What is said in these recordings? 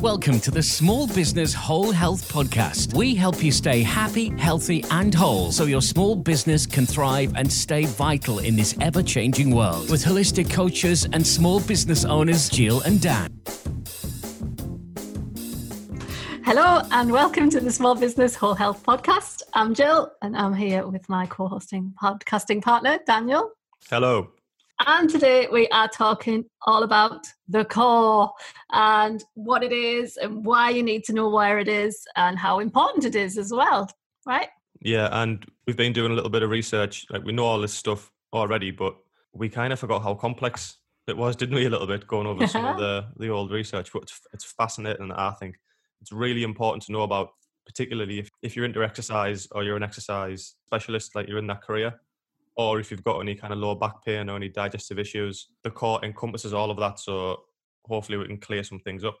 Welcome to the Small Business Whole Health Podcast. We help you stay happy, healthy, and whole so your small business can thrive and stay vital in this ever changing world. With holistic coaches and small business owners, Jill and Dan. Hello, and welcome to the Small Business Whole Health Podcast. I'm Jill, and I'm here with my co hosting podcasting partner, Daniel. Hello. And today we are talking all about the core and what it is and why you need to know where it is and how important it is as well, right? Yeah, and we've been doing a little bit of research. Like we know all this stuff already, but we kind of forgot how complex it was, didn't we? A little bit going over some of the the old research, but it's, it's fascinating. I think it's really important to know about, particularly if, if you're into exercise or you're an exercise specialist, like you're in that career or if you've got any kind of lower back pain or any digestive issues, the core encompasses all of that. So hopefully we can clear some things up.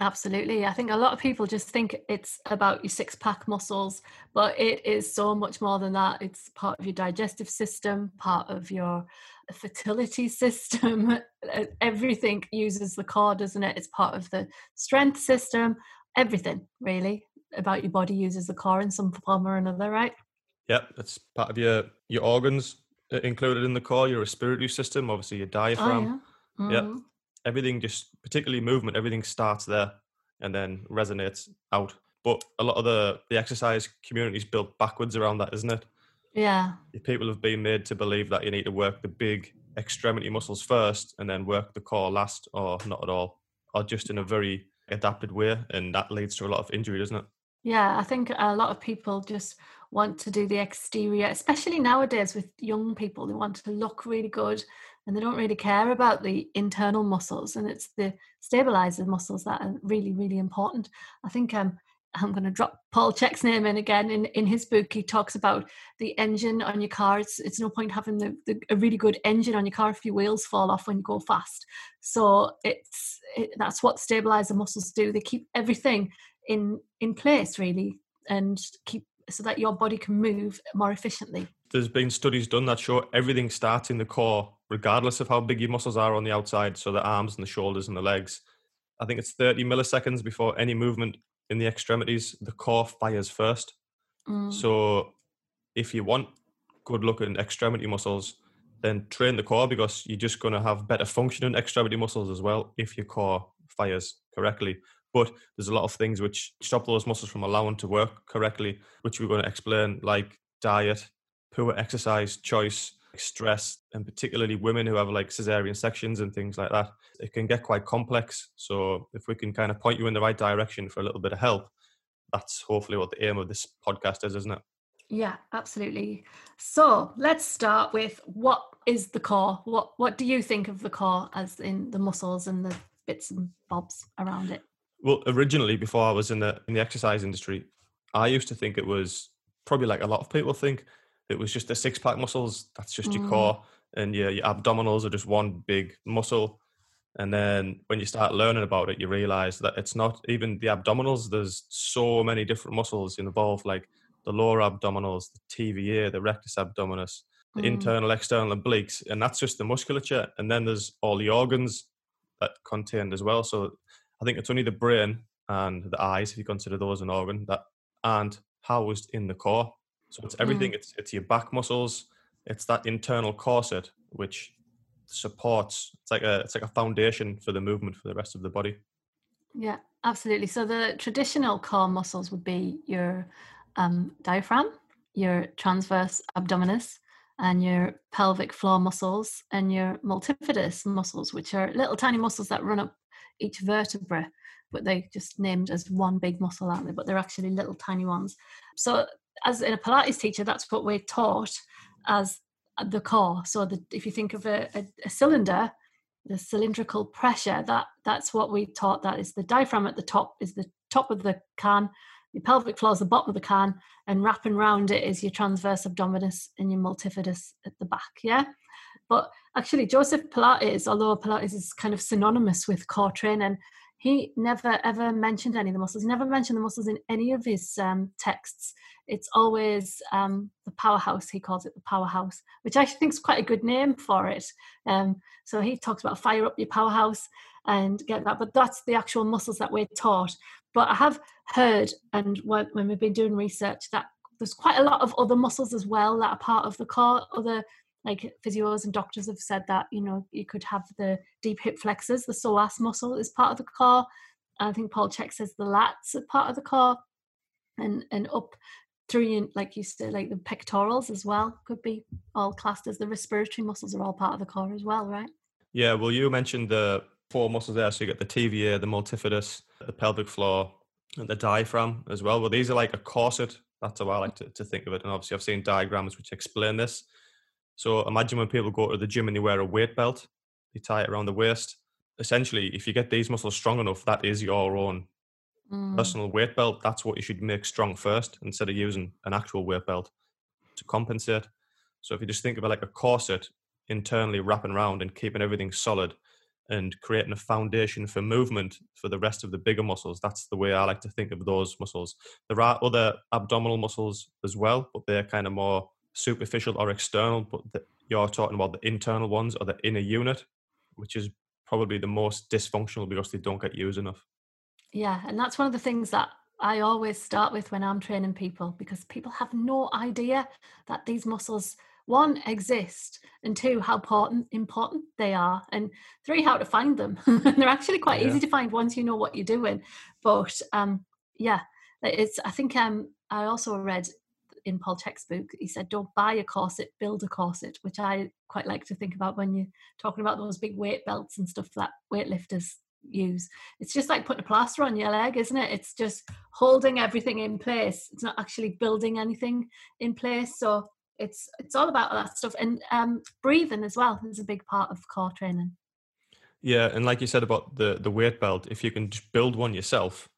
Absolutely. I think a lot of people just think it's about your six pack muscles, but it is so much more than that. It's part of your digestive system, part of your fertility system. Everything uses the core, doesn't it? It's part of the strength system. Everything really about your body uses the core in some form or another, right? Yep, it's part of your your organs uh, included in the core, your respiratory system, obviously your diaphragm. Oh, yeah. Mm-hmm. everything just particularly movement, everything starts there and then resonates out. But a lot of the the exercise community is built backwards around that, isn't it? Yeah. People have been made to believe that you need to work the big extremity muscles first and then work the core last, or not at all, or just in a very adapted way, and that leads to a lot of injury, doesn't it? Yeah, I think a lot of people just want to do the exterior, especially nowadays with young people. They want to look really good and they don't really care about the internal muscles. And it's the stabilizer muscles that are really, really important. I think um, I'm going to drop Paul Chek's name in again. In, in his book, he talks about the engine on your car. It's, it's no point having the, the, a really good engine on your car if your wheels fall off when you go fast. So it's it, that's what stabilizer muscles do. They keep everything in in place really and keep so that your body can move more efficiently. There's been studies done that show everything starts in the core regardless of how big your muscles are on the outside so the arms and the shoulders and the legs. I think it's 30 milliseconds before any movement in the extremities the core fires first. Mm. so if you want good looking extremity muscles then train the core because you're just going to have better functioning extremity muscles as well if your core fires correctly but there's a lot of things which stop those muscles from allowing to work correctly, which we're going to explain, like diet, poor exercise choice, stress, and particularly women who have like cesarean sections and things like that. It can get quite complex. So if we can kind of point you in the right direction for a little bit of help, that's hopefully what the aim of this podcast is, isn't it? Yeah, absolutely. So let's start with what is the core? What what do you think of the core as in the muscles and the bits and bobs around it? Well, originally, before I was in the in the exercise industry, I used to think it was probably like a lot of people think it was just the six pack muscles. That's just mm. your core, and your your abdominals are just one big muscle. And then when you start learning about it, you realize that it's not even the abdominals. There's so many different muscles involved, like the lower abdominals, the TVA, the rectus abdominis, the mm. internal, external, obliques, and that's just the musculature. And then there's all the organs that contained as well. So I think it's only the brain and the eyes, if you consider those an organ, that aren't housed in the core. So it's everything. Mm. It's it's your back muscles. It's that internal corset which supports. It's like a it's like a foundation for the movement for the rest of the body. Yeah, absolutely. So the traditional core muscles would be your um, diaphragm, your transverse abdominis, and your pelvic floor muscles, and your multifidus muscles, which are little tiny muscles that run up each vertebra, but they just named as one big muscle, aren't they? But they're actually little tiny ones. So, as in a Pilates teacher, that's what we're taught as the core. So, the, if you think of a, a, a cylinder, the cylindrical pressure, that that's what we taught. That is the diaphragm at the top is the top of the can. Your pelvic floor is the bottom of the can, and wrapping around it is your transverse abdominis and your multifidus at the back. Yeah. But actually, Joseph Pilates, although Pilates is kind of synonymous with core training, he never ever mentioned any of the muscles. He never mentioned the muscles in any of his um, texts. It's always um, the powerhouse. He calls it the powerhouse, which I think is quite a good name for it. Um, so he talks about fire up your powerhouse, and get that. But that's the actual muscles that we're taught. But I have heard, and when, when we've been doing research, that there's quite a lot of other muscles as well that are part of the core. Other like physios and doctors have said that you know you could have the deep hip flexors, the psoas muscle is part of the core. I think Paul Chek says the lats are part of the core, and and up through like you said, like the pectorals as well could be all classed as the respiratory muscles are all part of the core as well, right? Yeah, well, you mentioned the four muscles there. So you get the TVA, the multifidus, the pelvic floor, and the diaphragm as well. Well, these are like a corset. That's how I like to, to think of it. And obviously, I've seen diagrams which explain this. So imagine when people go to the gym and they wear a weight belt, they tie it around the waist. Essentially, if you get these muscles strong enough, that is your own mm. personal weight belt. That's what you should make strong first instead of using an actual weight belt to compensate. So if you just think of it like a corset internally wrapping around and keeping everything solid and creating a foundation for movement for the rest of the bigger muscles. That's the way I like to think of those muscles. There are other abdominal muscles as well, but they're kind of more superficial or external. But the, you're talking about the internal ones or the inner unit, which is probably the most dysfunctional because they don't get used enough. Yeah, and that's one of the things that I always start with when I'm training people because people have no idea that these muscles one exist and two how important important they are and three how to find them they're actually quite yeah. easy to find once you know what you're doing but um yeah it's i think um i also read in paul chek's book he said don't buy a corset build a corset which i quite like to think about when you're talking about those big weight belts and stuff that weightlifters use. It's just like putting a plaster on your leg isn't it? It's just holding everything in place. It's not actually building anything in place. So it's it's all about that stuff. And um, breathing as well is a big part of core training. Yeah and like you said about the the weight belt if you can just build one yourself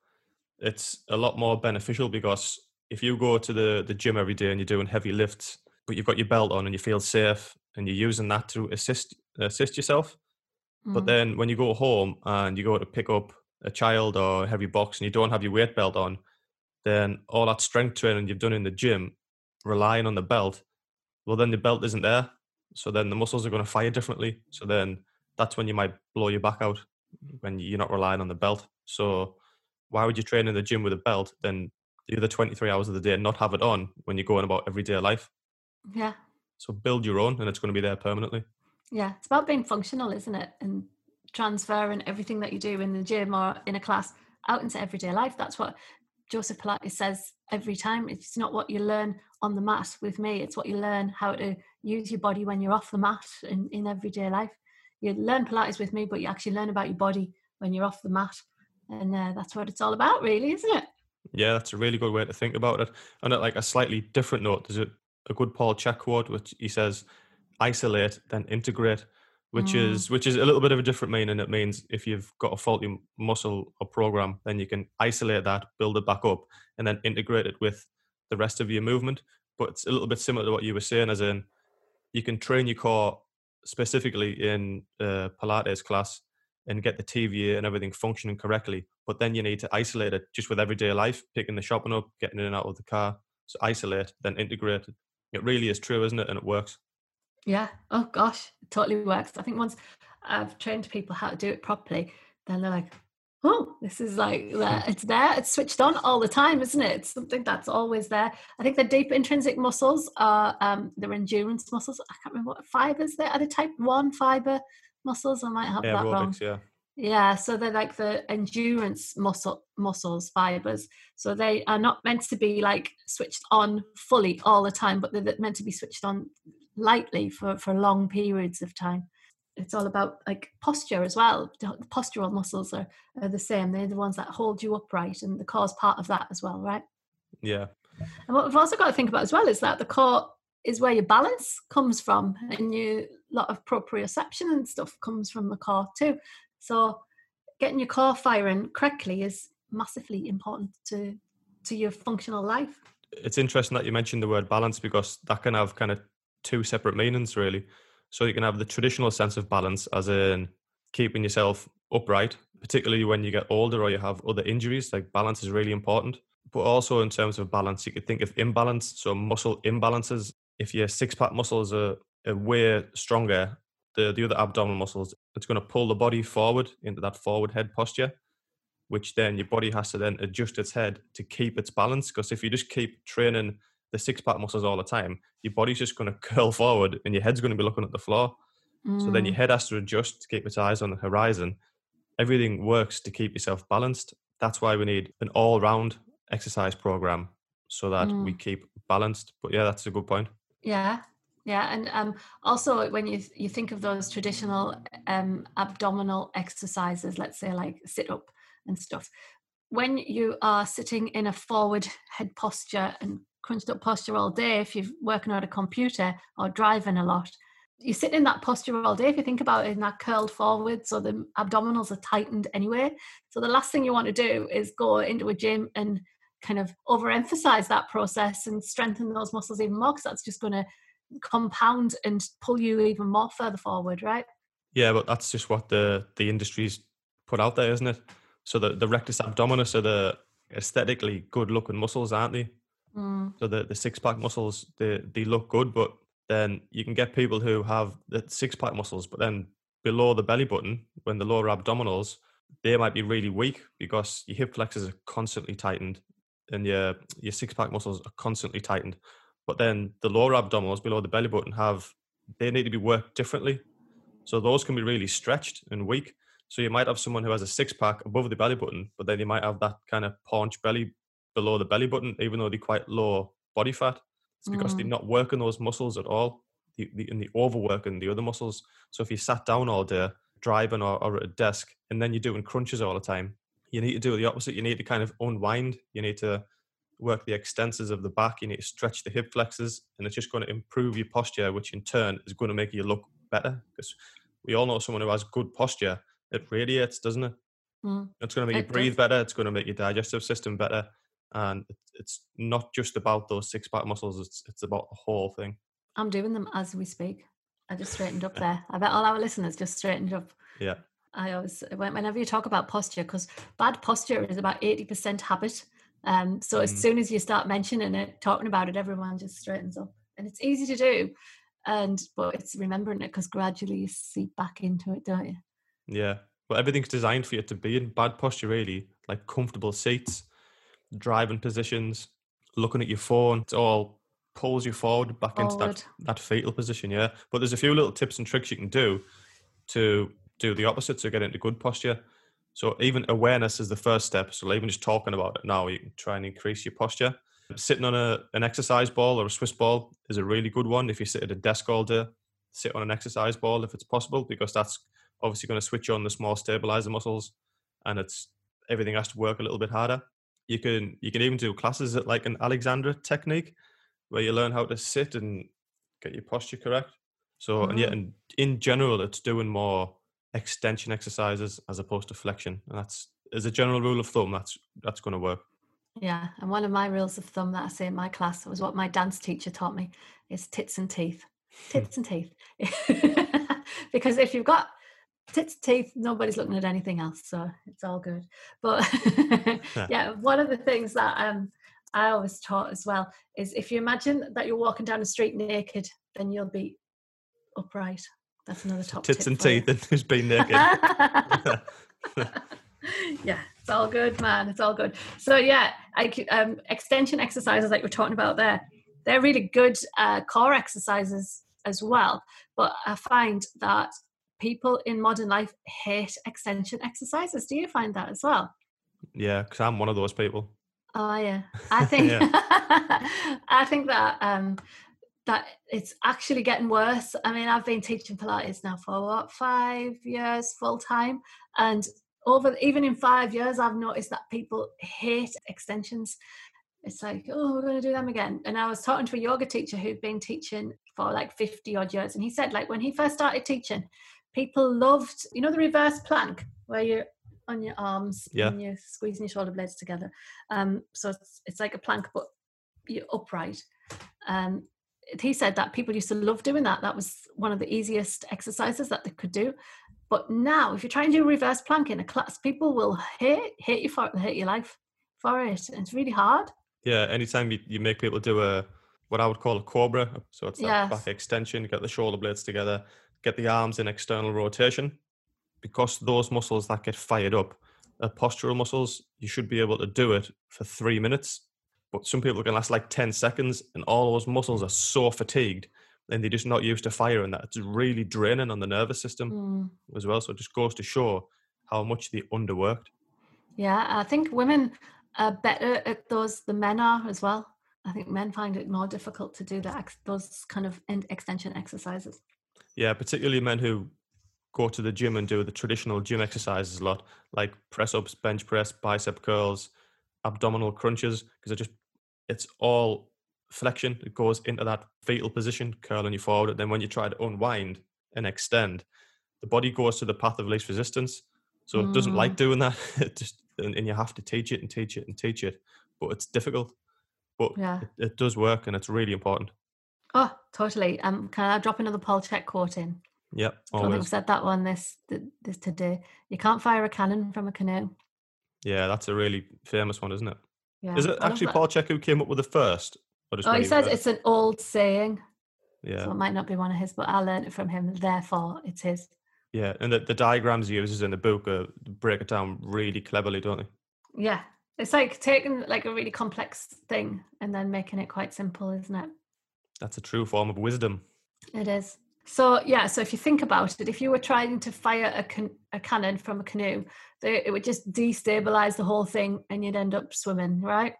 it's a lot more beneficial because if you go to the the gym every day and you're doing heavy lifts but you've got your belt on and you feel safe and you're using that to assist assist yourself mm. but then when you go home and you go to pick up a child or a heavy box and you don't have your weight belt on then all that strength training you've done in the gym relying on the belt, well, then the belt isn't there. So then the muscles are going to fire differently. So then that's when you might blow your back out when you're not relying on the belt. So why would you train in the gym with a belt then the other 23 hours of the day and not have it on when you're going about everyday life? Yeah. So build your own and it's going to be there permanently. Yeah. It's about being functional, isn't it? And transferring everything that you do in the gym or in a class out into everyday life. That's what Joseph Pilates says every time. It's not what you learn on the mat with me, it's what you learn how to use your body when you're off the mat in, in everyday life. You learn Pilates with me, but you actually learn about your body when you're off the mat. And uh, that's what it's all about, really, isn't it? Yeah, that's a really good way to think about it. And at like a slightly different note, there's a, a good Paul Chek quote, which he says, isolate, then integrate which mm. is which is a little bit of a different meaning. It means if you've got a faulty muscle or program, then you can isolate that, build it back up, and then integrate it with the rest of your movement. But it's a little bit similar to what you were saying, as in you can train your core specifically in a Pilates class and get the TVA and everything functioning correctly. But then you need to isolate it just with everyday life, picking the shopping up, getting in and out of the car. So isolate, then integrate. It really is true, isn't it? And it works. Yeah. Oh gosh, it totally works. I think once I've trained people how to do it properly, then they're like, oh, this is like there. It's there. It's switched on all the time, isn't it? It's something that's always there. I think the deep intrinsic muscles are um, they're endurance muscles. I can't remember what fibers they are. They type one fiber muscles. I might have yeah, that aerobics, wrong. Yeah. Yeah, so they're like the endurance muscle muscles fibers. So they are not meant to be like switched on fully all the time, but they're meant to be switched on lightly for, for long periods of time. It's all about like posture as well. The postural muscles are, are the same. They're the ones that hold you upright, and the core is part of that as well, right? Yeah. And what we've also got to think about as well is that the core is where your balance comes from, and your lot of proprioception and stuff comes from the core too. So getting your core firing correctly is massively important to to your functional life. It's interesting that you mentioned the word balance because that can have kind of two separate meanings really. So you can have the traditional sense of balance as in keeping yourself upright, particularly when you get older or you have other injuries, like balance is really important. But also in terms of balance, you could think of imbalance, so muscle imbalances. If your six pack muscles are, are stronger the, the other abdominal muscles, it's going to pull the body forward into that forward head posture, which then your body has to then adjust its head to keep its balance. Because if you just keep training the six pack muscles all the time, your body's just going to curl forward and your head's going to be looking at the floor. Mm. So then your mm. head has to adjust to keep its eyes on the horizon. Everything works to keep yourself balanced. That's why we need an all round exercise program so that mm. we keep balanced. But yeah, that's a good point. Yeah, yeah, and um, also when you you think of those traditional um, abdominal exercises, let's say like sit up and stuff, when you are sitting in a forward head posture and crunched up posture all day, if you're working on a computer or driving a lot, you sit in that posture all day. If you think about it, in that curled forward, so the abdominals are tightened anyway. So the last thing you want to do is go into a gym and kind of overemphasize that process and strengthen those muscles even more because that's just going to compound and pull you even more further forward, right? Yeah, but that's just what the the industry's put out there, isn't it? So the the rectus abdominis are the aesthetically good looking muscles, aren't they? Mm. So the the six pack muscles they they look good, but then you can get people who have the six pack muscles, but then below the belly button, when the lower abdominals, they might be really weak because your hip flexors are constantly tightened and your your six pack muscles are constantly tightened. But then the lower abdominals below the belly button have they need to be worked differently. So those can be really stretched and weak. So you might have someone who has a six pack above the belly button, but then they might have that kind of paunch belly below the belly button, even though they're quite low body fat. It's because mm. they're not working those muscles at all. The, the, and the overworking the other muscles. So if you sat down all day, driving or, or at a desk, and then you're doing crunches all the time, you need to do the opposite. You need to kind of unwind. You need to work the extensors of the back. You need to stretch the hip flexors, and it's just going to improve your posture, which in turn is going to make you look better. Because we all know someone who has good posture, it radiates, doesn't it? Mm. It's going to make it you breathe does. better. It's going to make your digestive system better, and it's not just about those six pack muscles. It's it's about the whole thing. I'm doing them as we speak. I just straightened up there. I bet all our listeners just straightened up. Yeah. I always, whenever you talk about posture, because bad posture is about 80% habit um, so as mm. soon as you start mentioning it, talking about it, everyone just straightens up, and it's easy to do. And but it's remembering it because gradually you seep back into it, don't you? Yeah. Well, everything's designed for you to be in bad posture, really, like comfortable seats, driving positions, looking at your phone. It's all pulls you forward back forward. into that that fetal position. Yeah. But there's a few little tips and tricks you can do to do the opposite to get into good posture. So even awareness is the first step. So even just talking about it now, you can try and increase your posture. Sitting on a, an exercise ball or a Swiss ball is a really good one. If you sit at a desk all day, sit on an exercise ball if it's possible, because that's obviously going to switch on the small stabilizer muscles, and it's everything has to work a little bit harder. You can you can even do classes at like an Alexander technique, where you learn how to sit and get your posture correct. So mm-hmm. and yeah, and in general, it's doing more extension exercises as opposed to flexion. And that's as a general rule of thumb, that's that's going to work. Yeah, and one of my rules of thumb that I say in my class was what my dance teacher taught me is tits and teeth. Tits and teeth. because if you've got tits and teeth, nobody's looking at anything else, so it's all good. But yeah, one of the things that um, I always taught as well is if you imagine that you're walking down the street naked, then you'll be upright that's another top tits and teeth and who's been naked. yeah, it's all good, man. It's all good. So yeah, I, um, extension exercises like we're talking about there, they're really good uh, core exercises as well. But I find that people in modern life hate extension exercises. Do you find that as well? Yeah, because I'm one of those people. Oh yeah, I think I think that um, that it's actually getting worse. I mean, I've been teaching Pilates now for what five years full time, and over even in five years, I've noticed that people hate extensions. It's like, oh, we're going to do them again. And I was talking to a yoga teacher who'd been teaching for like 50 odd years. And he said, like, when he first started teaching, people loved, you know, the reverse plank where you're on your arms yeah. and you're squeezing your shoulder blades together. Um, so it's, it's like a plank, but you're upright. Um, he said that people used to love doing that. That was one of the easiest exercises that they could do. But now, if you try and do reverse plank in a class, people will hate hate you for it, hate your life for it. It's really hard. Yeah, anytime you, you make people do a what I would call a cobra, so it's that yes. back extension, get the shoulder blades together, get the arms in external rotation because those muscles that get fired up are postural muscles. You should be able to do it for three minutes, but some people can last like 10 seconds, and all those muscles are so fatigued and they're just not used to firing that. It's really draining on the nervous system Mm. as well. So it just goes to show how much they underworked. Yeah, I think women are better at those the men are as well. I think men find it more difficult to do that those kind of end extension exercises. Yeah, particularly men who go to the gym and do the traditional gym exercises a lot, like press ups, bench press, bicep curls, abdominal crunches, because they're just it's all flexion. It goes into that fetal position, curling you forward. And then when you try to unwind and extend, the body goes to the path of least resistance. So it doesn't like doing that. It just and, and you have to teach it and teach it and teach it. But it's difficult. But Yeah. it, it does work and it's really important. Oh, totally. Um, can I drop another Paul Chek quote in? Yeah, I think I've said that one this th- this today. You can't fire a cannon from a canoe. Yeah, that's a really famous one, isn't it? Yeah. Is it I actually. Paul Chek who came up with the first? Oh, he says it's an old saying, yeah, so it might not be one of his, but I learned it from him. Therefore, it's his. yeah, and the, the diagrams he uses in the book uh, break it down really cleverly, don't they? Yeah, it's like taking like a really complex thing and then making it quite simple, isn't it? That's a true form of wisdom. It is. So yeah, so if you think about it, if you were trying to fire a, can- a cannon from a canoe, they, it would just destabilize the whole thing, and you'd end up swimming, right?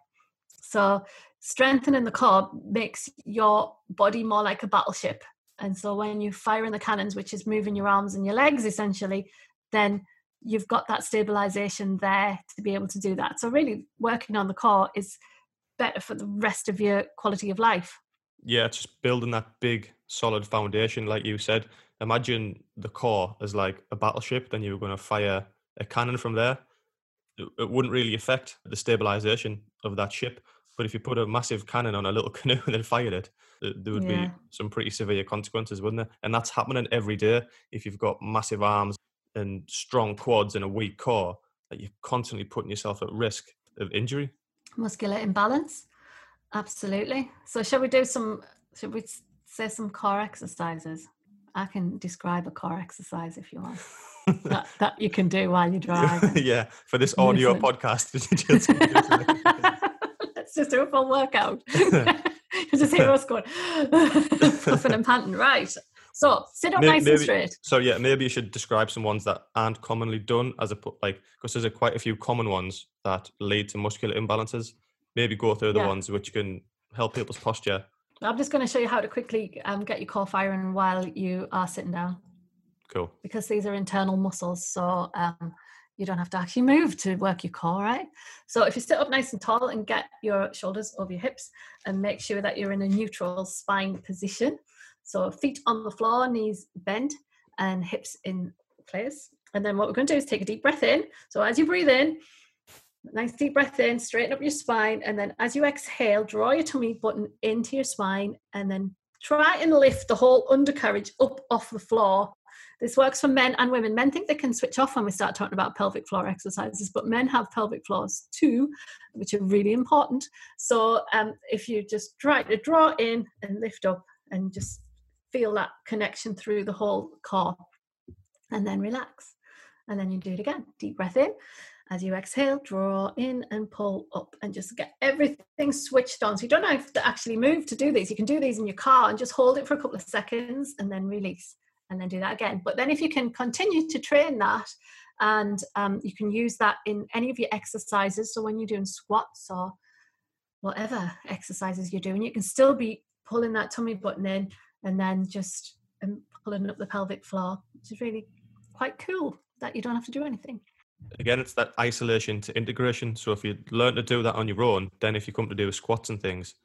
So strengthening the core makes your body more like a battleship, and so when you fire in the cannons, which is moving your arms and your legs essentially, then you've got that stabilization there to be able to do that. So really, working on the core is better for the rest of your quality of life. Yeah, just building that big, solid foundation, like you said. Imagine the core as like a battleship, then you were going to fire a cannon from there. It, wouldn't really affect the stabilization of that ship. But if you put a massive cannon on a little canoe and then fired it, there would Yeah. be some pretty severe consequences, wouldn't there? And that's happening every day. If you've got massive arms and strong quads and a weak core, that you're constantly putting yourself at risk of injury. muscular imbalance absolutely so shall we do some should we s- say some core exercises i can describe a core exercise if you want that, that you can do while you drive yeah, for this audio Listen. podcast. let's just do a full workout just hear us going puffing and panting right so sit up May- nice and straight So yeah, maybe you should describe some ones that aren't commonly done as a like because there's a quite a few common ones that lead to muscular imbalances. Maybe go through the Yeah. ones which can help people's posture. I'm just going to show you how to quickly um, get your core firing while you are sitting down Cool. because these are internal muscles. So um, you don't have to actually move to work your core, right? So if you sit up nice and tall and get your shoulders over your hips and make sure that you're in a neutral spine position. So feet on the floor, knees bent, and hips in place. And then what we're going to do is take a deep breath in. So as you breathe in, nice deep breath in, straighten up your spine. And then as you exhale, draw your tummy button into your spine and then try and lift the whole undercarriage up off the floor this works for men and women. Men think they can switch off when we start talking about pelvic floor exercises, but men have pelvic floors too, which are really important. So um, if you just try to draw in and lift up and just feel that connection through the whole core, and then relax. And then you do it again. Deep breath in. As you exhale, draw in and pull up and just get everything switched on. So you don't have to actually move to do these. You can do these in your car and just hold it for a couple of seconds and then release and then do that again. But then if you can continue to train that and um, you can use that in any of your exercises. So when you're doing squats or whatever exercises you're doing, you can still be pulling that tummy button in and then just um, pulling up the pelvic floor, which is really quite cool that you don't have to do anything. Again, it's that isolation to integration. So if you learn to do that on your own, then if you come to do squats and things,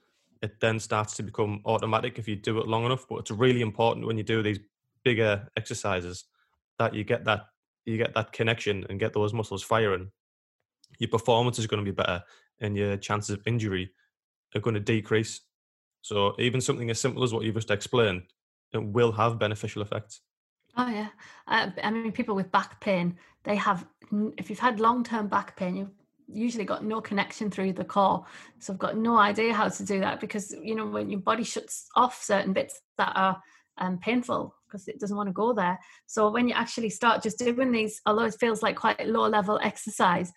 it then starts to become automatic if you do it long enough. But it's really important when you do these bigger exercises that you get that you get that connection and get those muscles firing. Your performance is going to be better, and your chances of injury are going to decrease. So even something as simple as what you've just explained, it will have beneficial effects. Oh yeah, uh, I mean, people with back pain, they have. If you've had long-term back pain, you've usually got no connection through the core, so I've got no idea how to do that because you know when your body shuts off certain bits that are um, painful because it doesn't want to go there. So when you actually start just doing these, although it feels like quite low level exercise,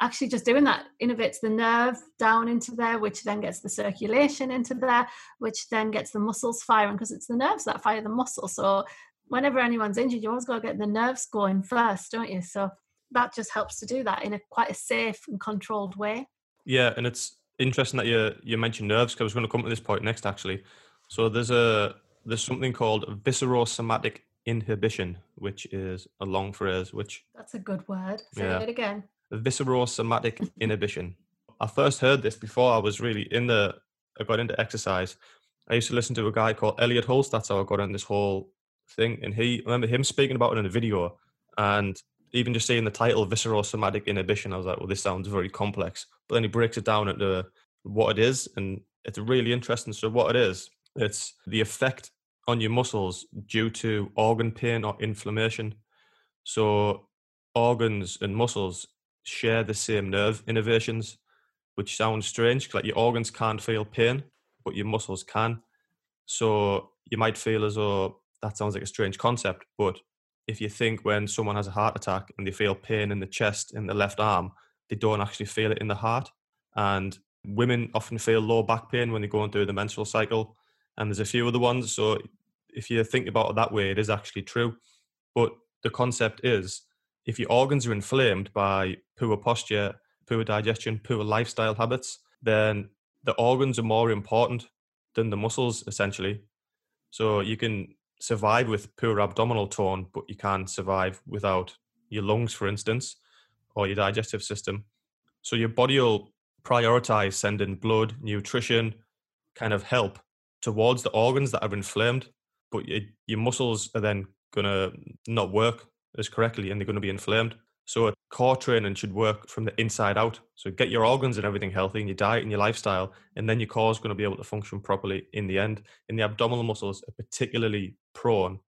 actually just doing that innervates the nerve down into there, which then gets the circulation into there, which then gets the muscles firing because it's the nerves that fire the muscle. So whenever anyone's injured, you always got to get the nerves going first, don't you? So that just helps to do that in a quite a safe and controlled way. Yeah, and it's interesting that you you mentioned nerves because I was going to come to this point next actually. So there's a there's something called viscerosomatic inhibition, which is a long phrase. Which that's a good word. Say yeah. it again. Viscerosomatic inhibition. I first heard this before I was really in the. I got into exercise. I used to listen to a guy called Elliott Hulse. That's how I got in this whole thing. And he, I remember him speaking about it in a video. And even just seeing the title "Viscerosomatic inhibition, I was like, well, this sounds very complex. But then he breaks it down into what it is. And it's really interesting. So, what it is, it's the effect on your muscles due to organ pain or inflammation. So, organs and muscles share the same nerve innervations, which sounds strange. Like your organs can't feel pain, but your muscles can. So, you might feel as though that sounds like a strange concept, but if you think when someone has a heart attack and they feel pain in the chest in the left arm, they don't actually feel it in the heart. And women often feel low back pain when they're going through the menstrual cycle and there's a few other ones. So if you think about it that way, it is actually true. But the concept is if your organs are inflamed by poor posture, poor digestion, poor lifestyle habits, then the organs are more important than the muscles, essentially. So you can survive with poor abdominal tone, but you can't survive without your lungs, for instance, or your digestive system. So your body will prioritize sending blood, nutrition, kind of help towards the organs that are inflamed, but your, your muscles are then going to not work as correctly and they're going to be inflamed. So a core training should work from the inside out. So get your organs and everything healthy in your diet and your lifestyle, and then your core is going to be able to function properly in the end. And the abdominal muscles are particularly prone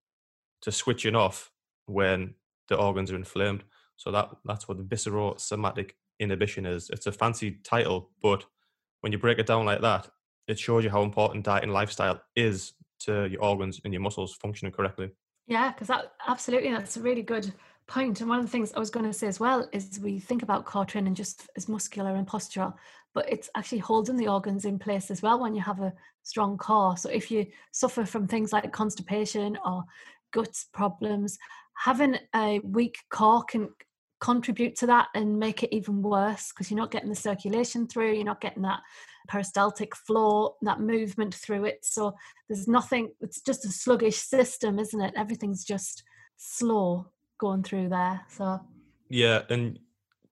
to switching off when the organs are inflamed. So that that's what the viscerosomatic inhibition is. It's a fancy title, but when you break it down like that, it shows you how important diet and lifestyle is to your organs and your muscles functioning correctly. Yeah, because that absolutely that's a really good point. And one of the things I was going to say as well is we think about core training just as muscular and postural, but it's actually holding the organs in place as well when you have a strong core. So if you suffer from things like constipation or gut problems, having a weak core can contribute to that and make it even worse because you're not getting the circulation through, you're not getting that peristaltic flow, that movement through it. So there's nothing, it's just a sluggish system, isn't it? Everything's just slow going through there. So, yeah, and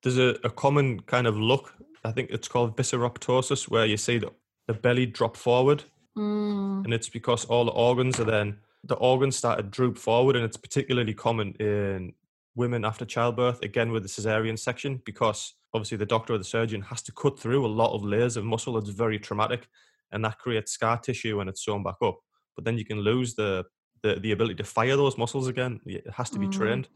there's a, a common kind of look, I think it's called visceroptosis, where you see the, the belly drop forward. Mm. And it's because all the organs are then, the organs start to droop forward, and it's particularly common in women after childbirth, again with the cesarean section, because obviously the doctor or the surgeon has to cut through a lot of layers of muscle that's very traumatic, and that creates scar tissue when it's sewn back up. But then you can lose the the, the ability to fire those muscles again. It has to be mm. trained,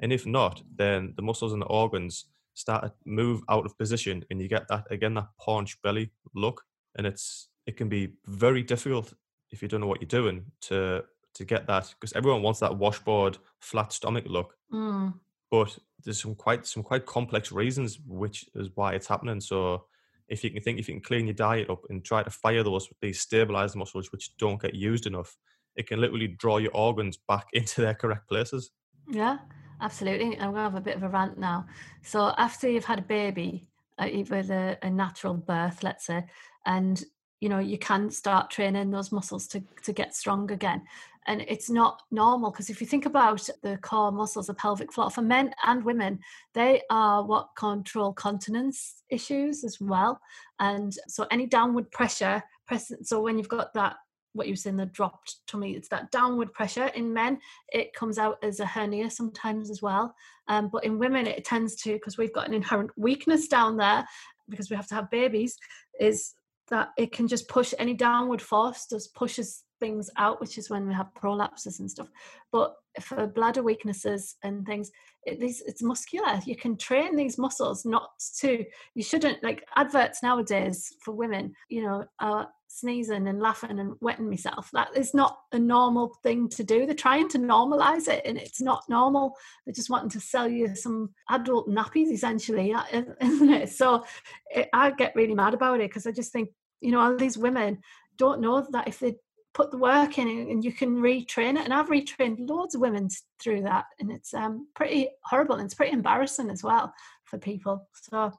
and if not, then the muscles and the organs start to move out of position, and you get that again that paunch belly look, and it's it can be very difficult if you don't know what you're doing to to get that because everyone wants that washboard flat stomach look mm. but there's some quite some quite complex reasons which is why it's happening so if you can think if you can clean your diet up and try to fire those these stabilized muscles which don't get used enough it can literally draw your organs back into their correct places. Yeah absolutely i'm to have a bit of a rant now. So after you've had a baby uh, with a, a natural birth let's say and you know you can start training those muscles to to get strong again and it's not normal because if you think about the core muscles the pelvic floor for men and women they are what control continence issues as well and so any downward pressure press so when you've got that what you were saying the dropped tummy it's that downward pressure in men it comes out as a hernia sometimes as well um, but in women it tends to because we've got an inherent weakness down there because we have to have babies is that it can just push any downward force just pushes things out, which is when we have prolapses and stuff. But for bladder weaknesses and things, it, it's muscular. You can train these muscles not to, you shouldn't, like adverts nowadays for women, you know, are sneezing and laughing and wetting myself. That is not a normal thing to do. They're trying to normalize it and it's not normal. They're just wanting to sell you some adult nappies essentially, isn't it? So it, I get really mad about it because I just think, you know, all these women don't know that if they put the work in and you can retrain it. And I've retrained loads of women through that, and it's um, pretty horrible and it's pretty embarrassing as well for people. So,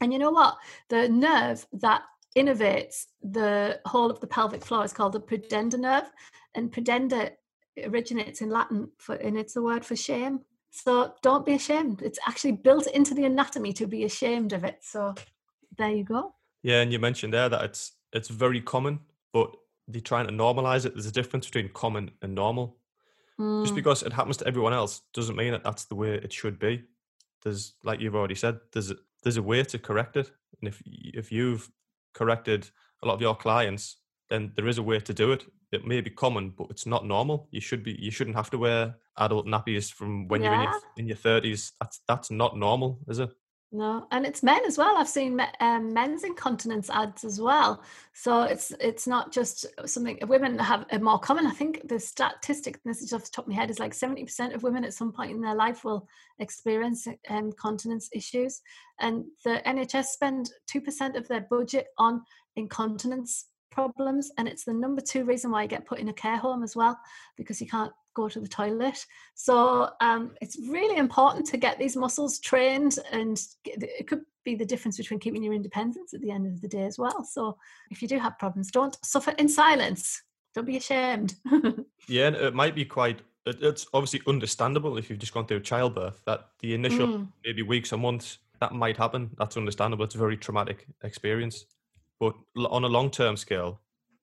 and you know what? The nerve that innervates the whole of the pelvic floor is called the pudendal nerve, and pudenda originates in Latin for, and it's a word for shame. So don't be ashamed. It's actually built into the anatomy to be ashamed of it. So there you go. Yeah, and you mentioned there that it's it's very common, but they're trying to normalize it. There's a difference between common and normal. Mm. Just because it happens to everyone else doesn't mean that that's the way it should be. There's, like you've already said, there's a, there's a way to correct it, and if if you've corrected a lot of your clients, then there is a way to do it. It may be common, but it's not normal. You should be you shouldn't have to wear adult nappies from when yeah. you're in your, in your 30s. That's that's not normal, is it? No, and it's men as well. I've seen um, men's incontinence ads as well. So it's it's not just something women have a more common. I think the statistic, this is off the top of my head, is like seventy percent of women at some point in their life will experience um, continence issues, and the NHS spend two percent of their budget on incontinence problems and it's the number two reason why you get put in a care home as well because you can't go to the toilet. So um, it's really important to get these muscles trained and it could be the difference between keeping your independence at the end of the day as well. So if you do have problems don't suffer in silence. Don't be ashamed. Yeah it might be quite it's obviously understandable if you've just gone through childbirth that the initial mm. maybe weeks or months that might happen that's understandable. It's a very traumatic experience but on a long term scale,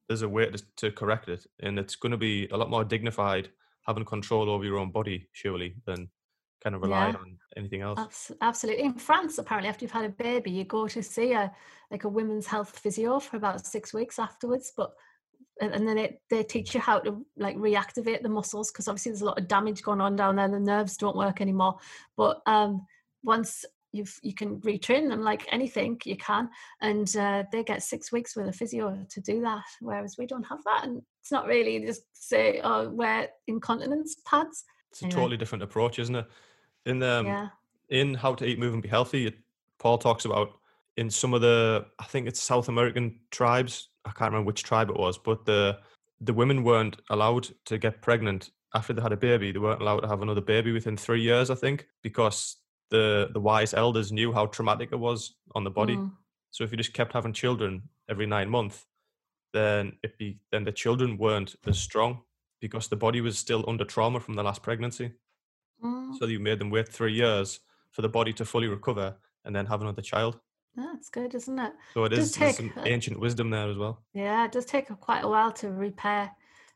there's a way to, to correct it, and it's going to be a lot more dignified having control over your own body, surely, than kind of relying yeah. on anything else. Absolutely. In France, apparently, after you've had a baby, you go to see a like a women's health physio for about six weeks afterwards. But and then it, they teach you how to like reactivate the muscles because obviously there's a lot of damage going on down there. The nerves don't work anymore. But um, once you've you can retrain them like anything you can and uh, they get six weeks with a physio to do that whereas we don't have that and it's not really just say oh wear incontinence pads it's anyway. a totally different approach isn't it in the um, yeah. in how to eat move and be healthy paul talks about in some of the i think it's south american tribes i can't remember which tribe it was but the the women weren't allowed to get pregnant after they had a baby they weren't allowed to have another baby within three years i think because the the wise elders knew how traumatic it was on the body. Mm. So if you just kept having children every nine months, then it be then the children weren't as strong because the body was still under trauma from the last pregnancy. Mm. So you made them wait three years for the body to fully recover and then have another child. That's good, isn't it? So it, it is take, some ancient wisdom there as well. Yeah, it does take quite a while to repair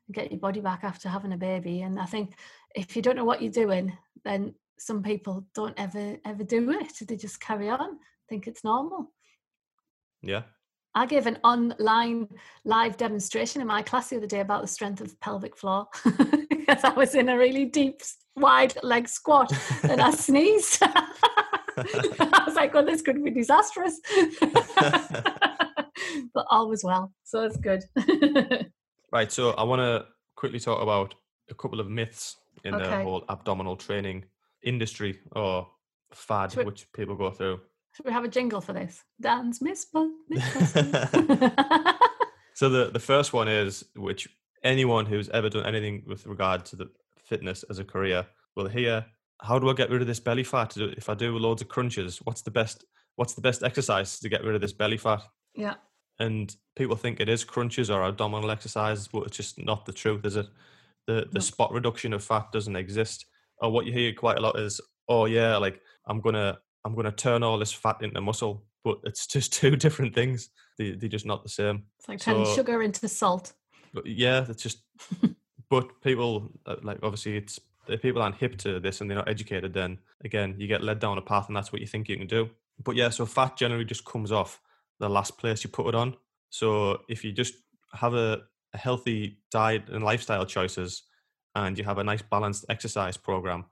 and get your body back after having a baby. And I think if you don't know what you're doing, then some people don't ever ever do it they just carry on think it's normal yeah I gave an online live demonstration in my class the other day about the strength of pelvic floor because I was in a really deep, wide leg squat and I sneezed. I was like, well, this could be disastrous. but all was well. So it's good. right. So I want to quickly talk about a couple of myths in okay. the whole abdominal training industry or fad we, which people go through. Should we have a jingle for this? Dance Miss So the the first one is which anyone who's ever done anything with regard to the fitness as a career will hear. How do I get rid of this belly fat? If I do loads of crunches, what's the best? What's the best exercise to get rid of this belly fat? Yeah. And people think it is crunches or abdominal exercises, but it's just not the truth, is it? The the no. spot reduction of fat doesn't exist or what you hear quite a lot is, oh yeah, like I'm gonna I'm gonna turn all this fat into muscle, but it's just two different things. They they're just not the same. It's like turning so, sugar into salt. But yeah, it's just. but people uh, like obviously it's if people aren't hip to this and they're not educated, then again you get led down a path and that's what you think you can do. But yeah, so fat generally just comes off the last place you put it on. So if you just have a a healthy diet and lifestyle choices, and you have a nice balanced exercise program,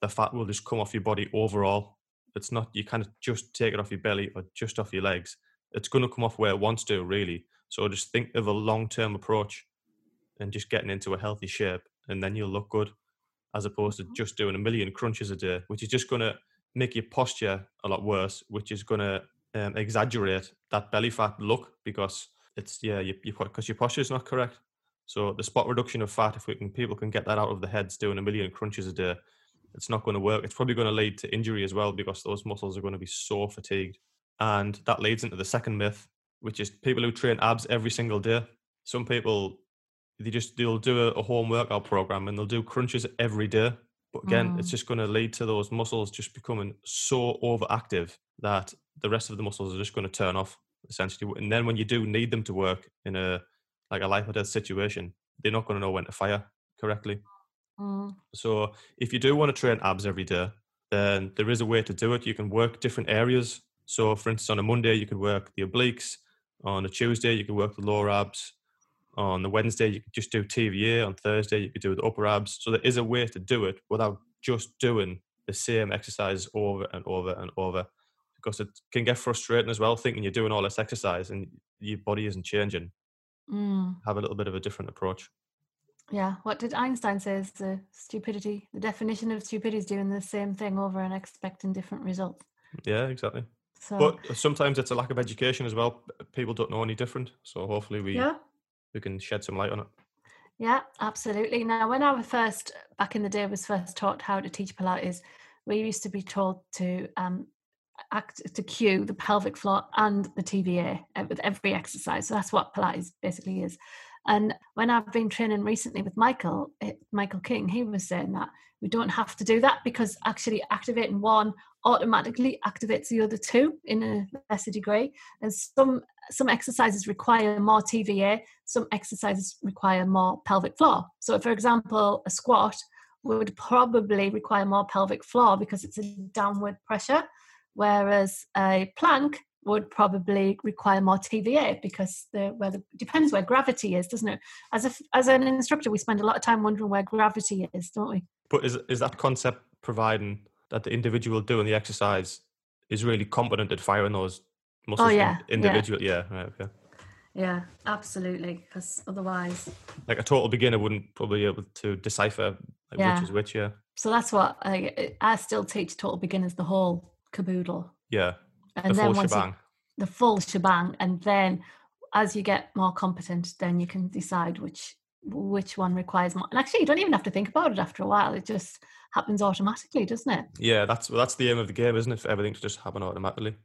the fat will just come off your body overall. It's not you kind of just take it off your belly or just off your legs. It's going to come off where it wants to, really. So just think of a long term approach and just getting into a healthy shape, and then you'll look good, as opposed to just doing a million crunches a day, which is just going to make your posture a lot worse, which is going to um, exaggerate that belly fat look because it's yeah you because your posture is not correct. So the spot reduction of fat, if we can people can get that out of the heads doing a million crunches a day, it's not going to work. It's probably going to lead to injury as well because those muscles are going to be so fatigued. And that leads into the second myth, which is people who train abs every single day. Some people they just they'll do a, a home workout program and they'll do crunches every day. But again, mm. it's just going to lead to those muscles just becoming so overactive that the rest of the muscles are just going to turn off essentially. And then when you do need them to work in a like a life or death situation, they're not going to know when to fire correctly. Mm. So if you do want to train abs every day, then there is a way to do it. You can work different areas. So for instance, on a Monday you could work the obliques. On a Tuesday you could work the lower abs. On the Wednesday, you could just do TVA. On Thursday, you could do the upper abs. So there is a way to do it without just doing the same exercise over and over and over because it can get frustrating as well, thinking you're doing all this exercise and your body isn't changing. Mm. Have a little bit of a different approach. Yeah. What did Einstein say is the stupidity? The definition of stupidity is doing the same thing over and expecting different results. Yeah, exactly. So, but sometimes it's a lack of education as well. People don't know any different. So hopefully we yeah who can shed some light on it. Yeah, absolutely. Now, when I was first back in the day was first taught how to teach Pilates, we used to be told to um, act to cue the pelvic floor and the TVA uh, with every exercise. So that's what Pilates basically is. And when I've been training recently with Michael, eh, Michael King, he was saying that we don't have to do that because actually activating one automatically activates the other two in a lesser degree. And some some exercises require more TVA, some exercises require more pelvic floor. So, for example, a squat would probably require more pelvic floor because it's a downward pressure, whereas a plank would probably require more TVA because the where the depends where gravity is, doesn't it? As a as an instructor, we spend a lot of time wondering where gravity is, don't we? But is is that concept providing that the individual doing the exercise is really competent at firing those oh, muscles? Oh yeah, individual. Yeah, yeah right, okay. Yeah, absolutely. Because otherwise, like a total beginner wouldn't probably be able to decipher like, yeah. which is which. Yeah. So that's what I, I still teach total beginners the whole caboodle. Yeah. And the then once shebang. You, the full shebang, and then as you get more competent, then you can decide which which one requires more. And actually, you don't even have to think about it after a while. It just happens automatically, doesn't it? Yeah, that's that's the aim of the game, isn't it? For everything to just happen automatically.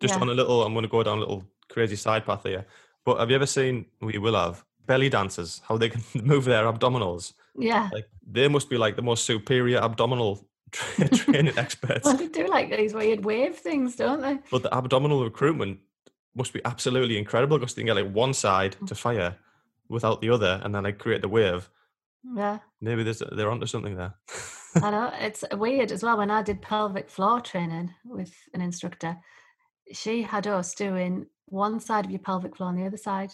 Just yeah. on a little, I'm going to go down a little crazy side path here. But have you ever seen? We will have belly dancers. How they can move their abdominals. Yeah, like they must be like the most superior abdominal training experts. well, they do like these weird wave things, don't they? But the abdominal recruitment must be absolutely incredible because they can get like one side mm. to fire without the other, and then like create the wave. Yeah. Maybe there's they're onto something there. I know it's weird as well. When I did pelvic floor training with an instructor, she had us doing one side of your pelvic floor and the other side.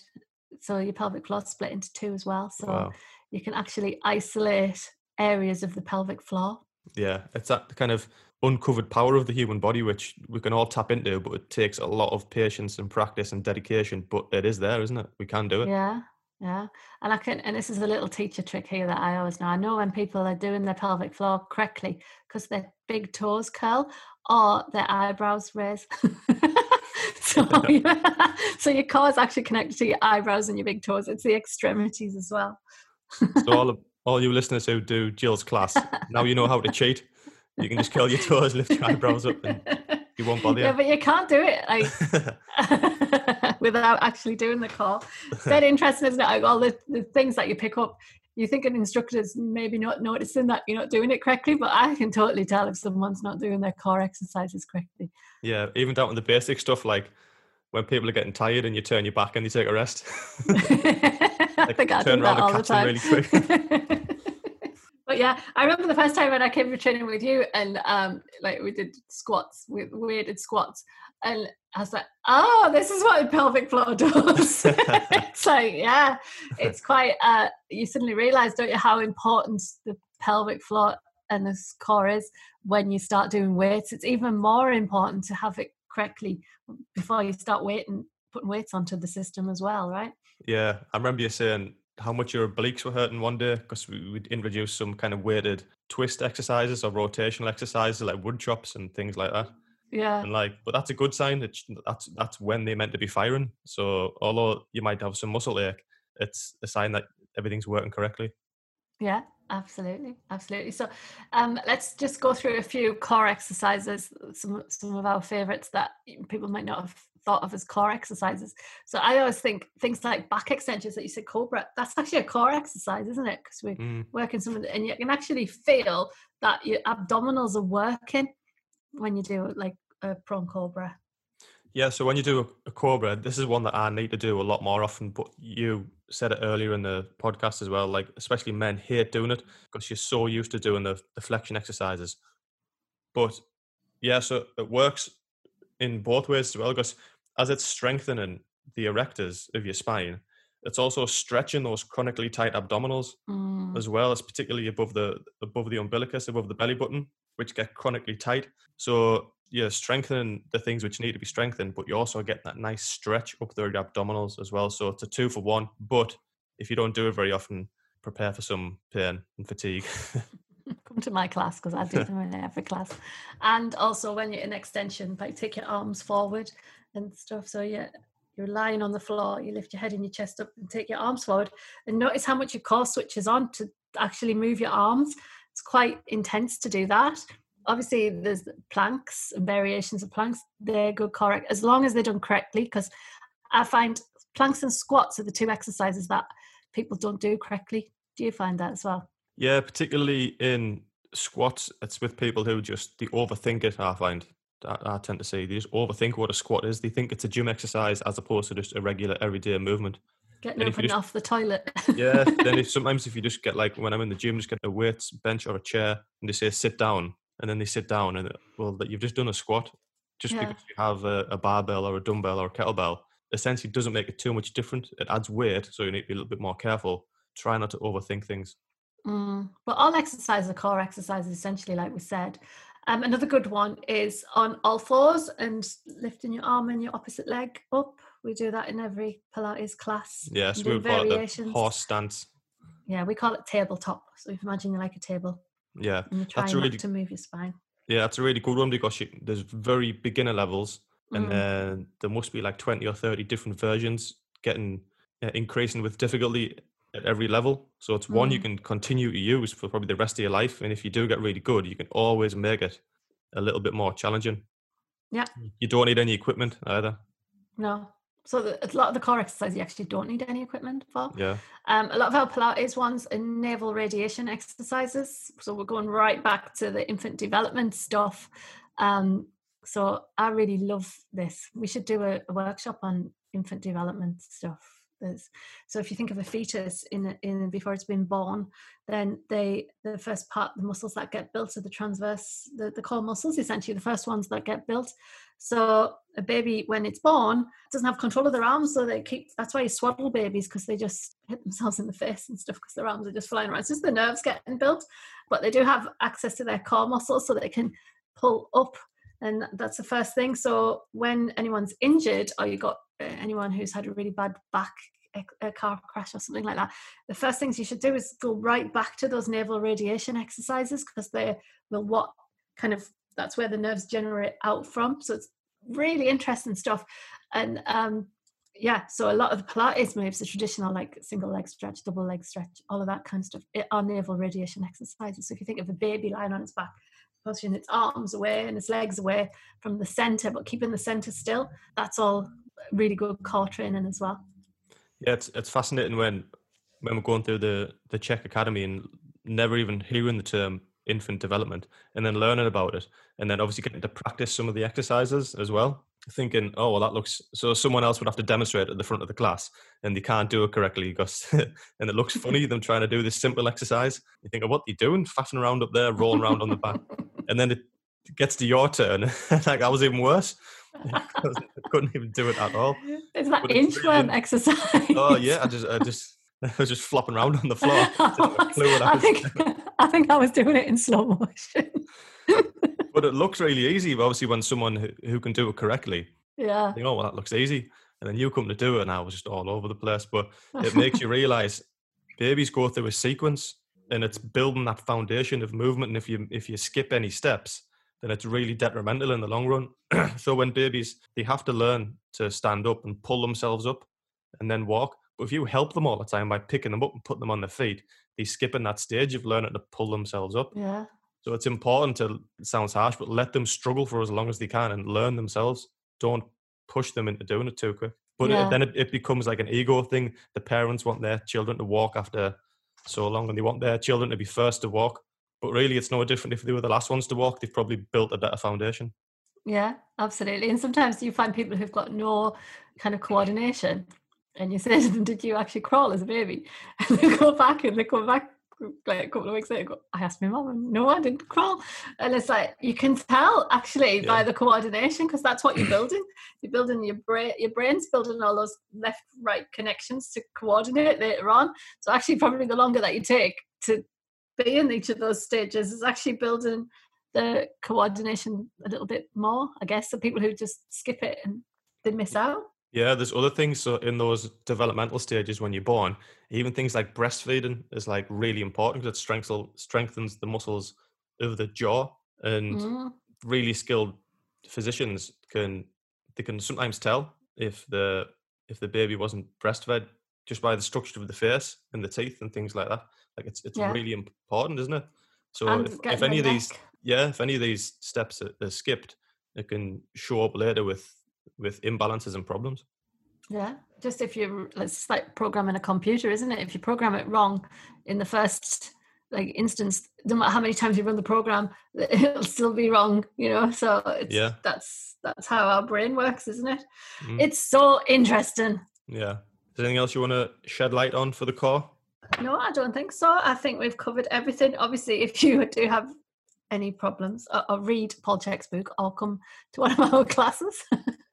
So your pelvic floor split into two as well. So wow. you can actually isolate areas of the pelvic floor. Yeah, it's that kind of uncovered power of the human body, which we can all tap into, but it takes a lot of patience and practice and dedication. But it is there, isn't it? We can do it. Yeah, yeah. And I can, and this is a little teacher trick here that I always know. I know when people are doing their pelvic floor correctly because their big toes curl or their eyebrows raise. so, yeah. so your core is actually connected to your eyebrows and your big toes. It's the extremities as well. so all of, all you listeners who do Jill's class, now you know how to cheat. You can just curl your toes, lift your eyebrows up, and you won't bother. Yeah, but you can't do it like without actually doing the core. It's very interesting, isn't it? Like all the, the things that you pick up. You think an instructor is maybe not noticing that you're not doing it correctly, but I can totally tell if someone's not doing their core exercises correctly. Yeah, even down to the basic stuff like when people are getting tired and you turn your back and you take a rest. I think I turn around and catch the them really quick. but yeah, I remember the first time when I came for training with you, and um, like we did squats, we weighted squats, And I was like, oh, this is what pelvic floor does. it's like, yeah, it's quite, uh, you suddenly realize, don't you, how important the pelvic floor and the core is when you start doing weights. It's even more important to have it correctly before you start weighting, putting weights onto the system as well, right? Yeah, I remember you saying how much your obliques were hurting one day because we would introduce some kind of weighted twist exercises or rotational exercises like wood chops and things like that. Yeah. And like, but that's a good sign. That that's that's when they're meant to be firing. So although you might have some muscle ache, it's a sign that everything's working correctly. Yeah, absolutely, absolutely. So, um, let's just go through a few core exercises. Some some of our favorites that people might not have thought of as core exercises. So I always think things like back extensions that you said Cobra, that's actually a core exercise, isn't it? Because we're mm. working some, and you can actually feel that your abdominals are working when you do like a prone Cobra. Yeah, so when you do a, a Cobra, this is one that I need to do a lot more often. But you said it earlier in the podcast as well. Like especially men hate doing it because you're so used to doing the, the flexion exercises. But yeah, so it works in both ways as well because as it's strengthening the erectors of your spine, it's also stretching those chronically tight abdominals mm. as well as particularly above the above the umbilicus, above the belly button, which get chronically tight. So you're strengthening the things which need to be strengthened, but you also get that nice stretch up through the abdominals as well. So it's a two for one. But if you don't do it very often, prepare for some pain and fatigue. To my class because I do them in every class. And also when you're in extension, like take your arms forward and stuff. So yeah, you're lying on the floor, you lift your head and your chest up and take your arms forward and notice how much your core switches on to actually move your arms. It's quite intense to do that. Obviously, there's planks and variations of planks. They're good correct as long as they're done correctly. Because I find planks and squats are the two exercises that people don't do correctly. Do you find that as well? Yeah, particularly in squats, it's with people who just they overthink it. I find I, I tend to say they just overthink what a squat is. They think it's a gym exercise as opposed to just a regular everyday movement. Getting up and just, off the toilet. yeah. Then if sometimes if you just get like when I'm in the gym, just get a weights bench or a chair, and they say sit down, and then they sit down, and well, that you've just done a squat, just yeah. because you have a, a barbell or a dumbbell or a kettlebell, essentially doesn't make it too much different. It adds weight, so you need to be a little bit more careful. Try not to overthink things. Mm. But all exercises are core exercises, essentially, like we said. Um, another good one is on all fours and lifting your arm and your opposite leg up. We do that in every Pilates class. Yes, we variations. horse stance. Yeah, we call it tabletop. So if you imagine you're like a table. Yeah, and you're trying that's really, to move your spine. Yeah, that's a really good one because you, there's very beginner levels, and mm. uh, there must be like twenty or thirty different versions, getting uh, increasing with difficulty at every level. So it's one you mm. can continue to use for probably the rest of your life. And if you do get really good, you can always make it a little bit more challenging. Yeah. You don't need any equipment either. No. So the, a lot of the core exercise you actually don't need any equipment for. Yeah. Um, a lot of our Pilates ones are navel radiation exercises. So we're going right back to the infant development stuff. Um, so I really love this. We should do a, a workshop on infant development stuff there's, so if you think of a fetus in in before it's been born, then they the first part the muscles that get built are the transverse the, the core muscles essentially the first ones that get built. So a baby when it's born doesn't have control of their arms, so they keep. That's why you swaddle babies because they just hit themselves in the face and stuff because their arms are just flying around. It's just the nerves getting built, but they do have access to their core muscles so they can pull up and that's the first thing so when anyone's injured or you got anyone who's had a really bad back a car crash or something like that the first things you should do is go right back to those navel radiation exercises because they will what kind of that's where the nerves generate out from. So it's really interesting stuff. And um yeah so a lot of the pilates moves the traditional like single leg stretch double leg stretch all of that kind of stuff are navel radiation exercises. So if you think of a baby lying on its back pushing its arms away and its legs away from the center but keeping the center still that's all really good core training as well. Yeah, it's it's fascinating when when we're going through the the Chek Academy and never even hearing the term infant development and then learning about it and then obviously getting to practice some of the exercises as well thinking oh well that looks so someone else would have to demonstrate at the front of the class and they can't do it correctly because and it looks funny them trying to do this simple exercise. You think of what they're doing? Faffing around up there rolling around on the back. And then it gets to your turn. Like that was even worse couldn't even do it at all. It's that inchworm really... exercise. Oh yeah, I just, I just, I was just flopping around on the floor. I, I think, I think I was doing it in slow motion. but it looks really easy. Obviously, when someone who, who can do it correctly, yeah, you know, oh, well, that looks easy. And then you come to do it, and I was just all over the place. But it makes you realize babies go through a sequence, and it's building that foundation of movement. And if you if you skip any steps, then it's really detrimental in the long run. so when babies they have to learn to stand up and pull themselves up and then walk. But if you help them all the time by picking them up and putting them on their feet, they skip in that stage of learning to pull themselves up. Yeah. So it's important to it sounds harsh, but let them struggle for as long as they can and learn themselves. Don't push them into doing it too quick. But yeah. it, then it, it becomes like an ego thing. The parents want their children to walk after so long, and they want their children to be first to walk. But really, it's no different if they were the last ones to walk. They've probably built a better foundation. Yeah, absolutely. And sometimes you find people who've got no kind of coordination, and you say to them, "Did you actually crawl as a baby?" And they go back and they come back like a couple of weeks later. Go, I asked my mom, "No, I didn't crawl." And it's like you can tell actually yeah. by the coordination because that's what you're building. You're building your brain. Your brain's building all those left-right connections to coordinate later on. So actually, probably the longer that you take to be in each of those stages is actually building the coordination a little bit more, I guess, the people who just skip it and they miss out. Yeah, there's other things. So in those developmental stages when you're born, even things like breastfeeding is like really important because it strengthens strengthens the muscles of the jaw, and mm. really skilled physicians can they can sometimes tell if the if the baby wasn't breastfed just by the structure of the face and the teeth and things like that. Like it's it's yeah. really important, isn't it? So if, if, any of neck. these, yeah, if any of these steps are, are skipped, it can show up later with with imbalances and problems. Yeah, just if you it's like programming a computer, isn't it? If you program it wrong in the first like instance, no matter how many times you run the program, it'll still be wrong. You know, so it's, yeah, that's that's how our brain works, isn't it? Mm. It's so interesting. Yeah. Is there anything else you want to shed light on for the core? No, I don't think so. I think we've covered everything. Obviously, if you do have any problems, or, or read Paul Chek's book or come to one of our classes.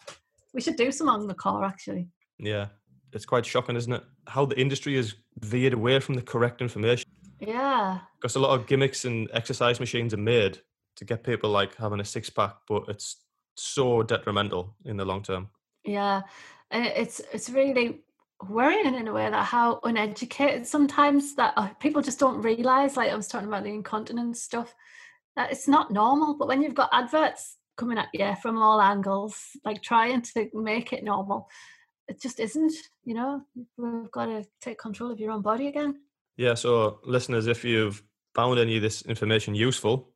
we should do some on the core, actually. Yeah, it's quite shocking, isn't it? How the industry has veered away from the correct information. Yeah. Because a lot of gimmicks and exercise machines are made to get people like having a six pack, but it's so detrimental in the long term. Yeah, it's it's really worrying in a way that how uneducated sometimes that uh, people just don't realize like i was talking about the incontinence stuff that it's not normal but when you've got adverts coming at you from all angles like trying to make it normal it just isn't you know? We've got to take control of your own body again. Yeah so listeners if you've found any of this information useful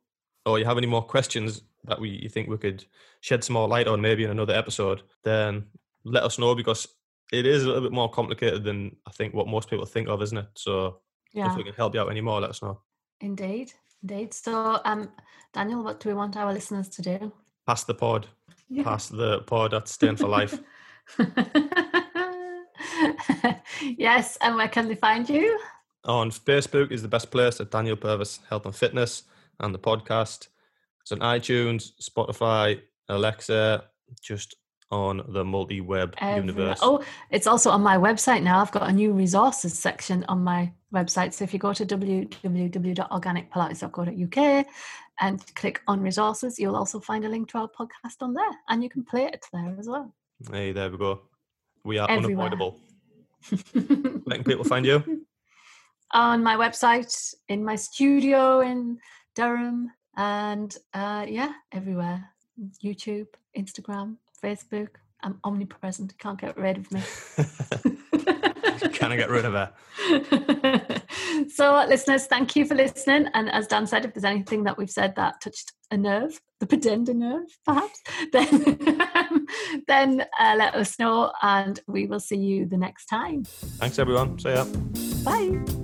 or you have any more questions that we you think we could shed some more light on maybe in another episode then let us know because it is a little bit more complicated than I think what most people think of, isn't it? So yeah. if we can help you out anymore, let us know. Indeed, indeed. So, um, Daniel, what do we want our listeners to do? Pass the pod. Yeah. Pass the pod at Staying for Life. yes, and where can they find you? On Facebook is the best place at Daniel Purvis Health and Fitness and the podcast. It's on iTunes, Spotify, Alexa, just on the multi-web universe. Oh, it's also on my website now. I've got a new resources section on my website. So if you go to www.organicpilates.co.uk and click on resources, you'll also find a link to our podcast on there, and you can play it there as well. Hey, there we go. We are Everywhere. unavoidable. Where can people find you? On my website, in my studio in Durham, and uh, yeah, everywhere. YouTube, Instagram, Facebook. I'm omnipresent. Can't get rid of me. Can I get rid of her? so, listeners, thank you for listening. And as Dan said, if there's anything that we've said that touched a nerve, the pudendal nerve, perhaps, then then uh, let us know, and we will see you the next time. Thanks, everyone. See ya. Bye.